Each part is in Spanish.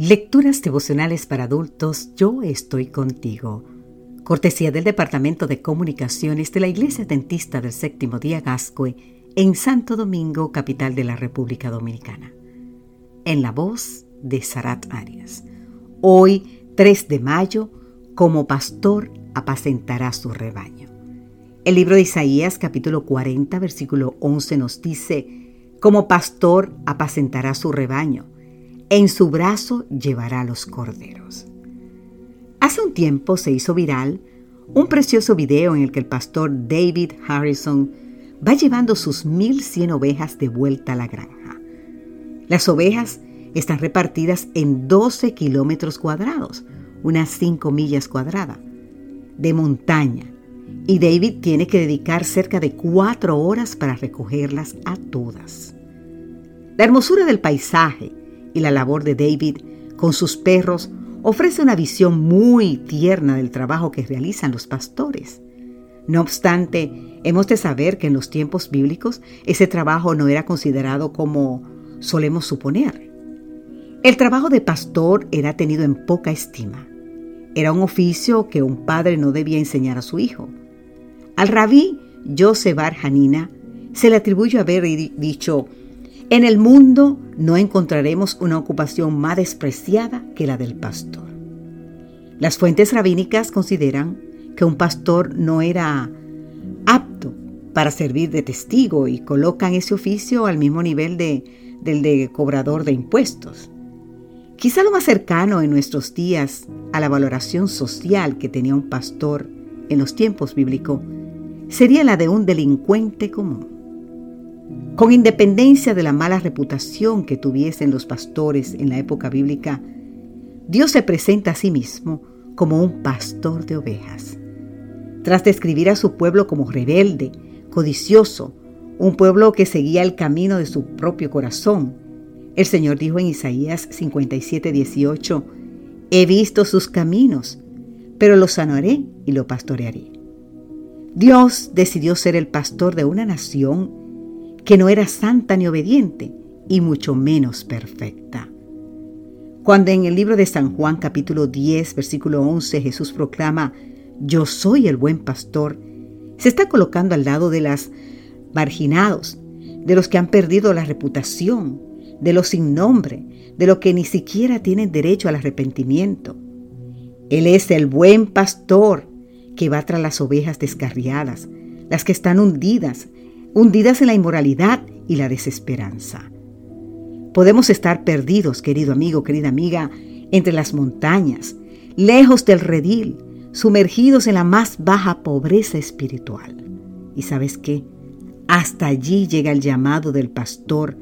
Lecturas devocionales para adultos, yo estoy contigo. Cortesía del Departamento de Comunicaciones de la Iglesia Dentista del Séptimo Día Gascue en Santo Domingo, capital de la República Dominicana. En la voz de Sarat Arias. Hoy, 3 de mayo, como pastor apacentará su rebaño. El libro de Isaías capítulo 40 versículo 11 nos dice, como pastor apacentará su rebaño en su brazo llevará los corderos. Hace un tiempo se hizo viral un precioso video en el que el pastor David Harrison va llevando sus 1100 ovejas de vuelta a la granja. Las ovejas están repartidas en 12 kilómetros cuadrados, unas 5 millas cuadradas, de montaña, y David tiene que dedicar cerca de 4 horas para recogerlas a todas. La hermosura del paisaje y la labor de David con sus perros ofrece una visión muy tierna del trabajo que realizan los pastores. No obstante, hemos de saber que en los tiempos bíblicos ese trabajo no era considerado como solemos suponer. El trabajo de pastor era tenido en poca estima. Era un oficio que un padre no debía enseñar a su hijo. Al rabí Joseph Bar Hanina se le atribuye haber dicho, en el mundo no encontraremos una ocupación más despreciada que la del pastor. Las fuentes rabínicas consideran que un pastor no era apto para servir de testigo y colocan ese oficio al mismo nivel de, del de cobrador de impuestos. Quizá lo más cercano en nuestros días a la valoración social que tenía un pastor en los tiempos bíblicos sería la de un delincuente común. Con independencia de la mala reputación que tuviesen los pastores en la época bíblica, Dios se presenta a sí mismo como un pastor de ovejas. Tras describir a su pueblo como rebelde, codicioso, un pueblo que seguía el camino de su propio corazón, el Señor dijo en Isaías 57, 18, He visto sus caminos, pero los sanaré y lo pastorearé. Dios decidió ser el pastor de una nación que no era santa ni obediente, y mucho menos perfecta. Cuando en el libro de San Juan capítulo 10, versículo 11, Jesús proclama, Yo soy el buen pastor, se está colocando al lado de los marginados, de los que han perdido la reputación, de los sin nombre, de los que ni siquiera tienen derecho al arrepentimiento. Él es el buen pastor que va tras las ovejas descarriadas, las que están hundidas, hundidas en la inmoralidad y la desesperanza. Podemos estar perdidos, querido amigo, querida amiga, entre las montañas, lejos del redil, sumergidos en la más baja pobreza espiritual. ¿Y sabes qué? Hasta allí llega el llamado del pastor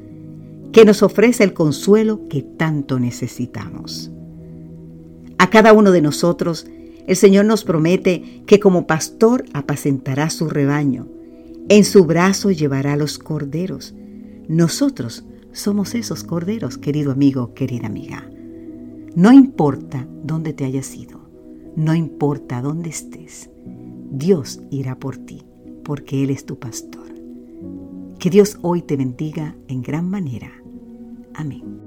que nos ofrece el consuelo que tanto necesitamos. A cada uno de nosotros, el Señor nos promete que como pastor apacentará su rebaño en su brazo llevará los corderos. Nosotros somos esos corderos, querido amigo, querida amiga. No importa dónde te hayas ido, no importa dónde estés, Dios irá por ti, porque Él es tu pastor. Que Dios hoy te bendiga en gran manera. Amén.